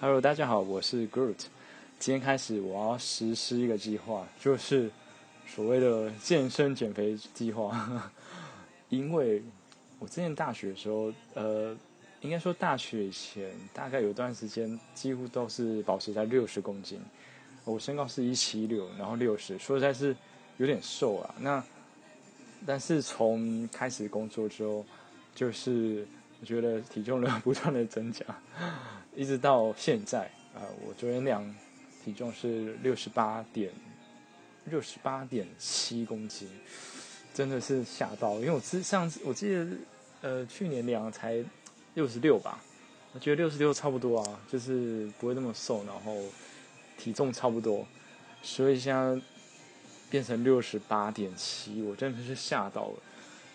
Hello，大家好，我是 Groot。今天开始，我要实施一个计划，就是所谓的健身减肥计划。因为我之前大学的时候，呃，应该说大学以前，大概有段时间几乎都是保持在六十公斤。我身高是一七六，然后六十，说实在是有点瘦啊。那但是从开始工作之后，就是我觉得体重呢不断的增加。一直到现在，呃，我昨天量体重是六十八点六十八点七公斤，真的是吓到，因为我之上次我记得，呃，去年量才六十六吧，我觉得六十六差不多啊，就是不会那么瘦，然后体重差不多，所以现在变成六十八点七，我真的是吓到了。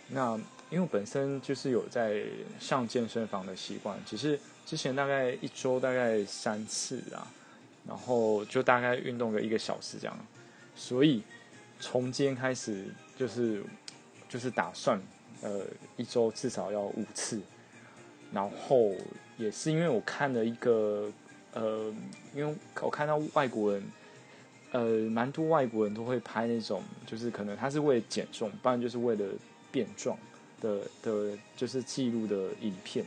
那因为我本身就是有在上健身房的习惯，只是。之前大概一周大概三次啊，然后就大概运动个一个小时这样，所以从今天开始就是就是打算呃一周至少要五次，然后也是因为我看了一个呃，因为我看到外国人呃蛮多外国人都会拍那种就是可能他是为了减重，不然就是为了变壮的的，就是记录的影片。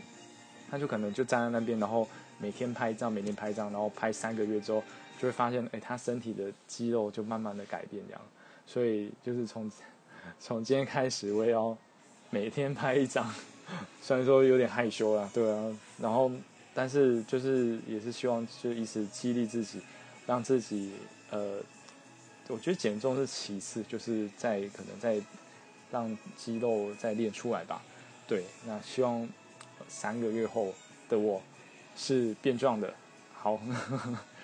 他就可能就站在那边，然后每天拍照，每天拍照，然后拍三个月之后，就会发现，哎，他身体的肌肉就慢慢的改变这样。所以就是从从今天开始，我也要每天拍一张，虽然说有点害羞啦，对啊。然后，但是就是也是希望就一直激励自己，让自己呃，我觉得减重是其次，就是在可能在让肌肉再练出来吧。对，那希望。三个月后的我是变壮的，好。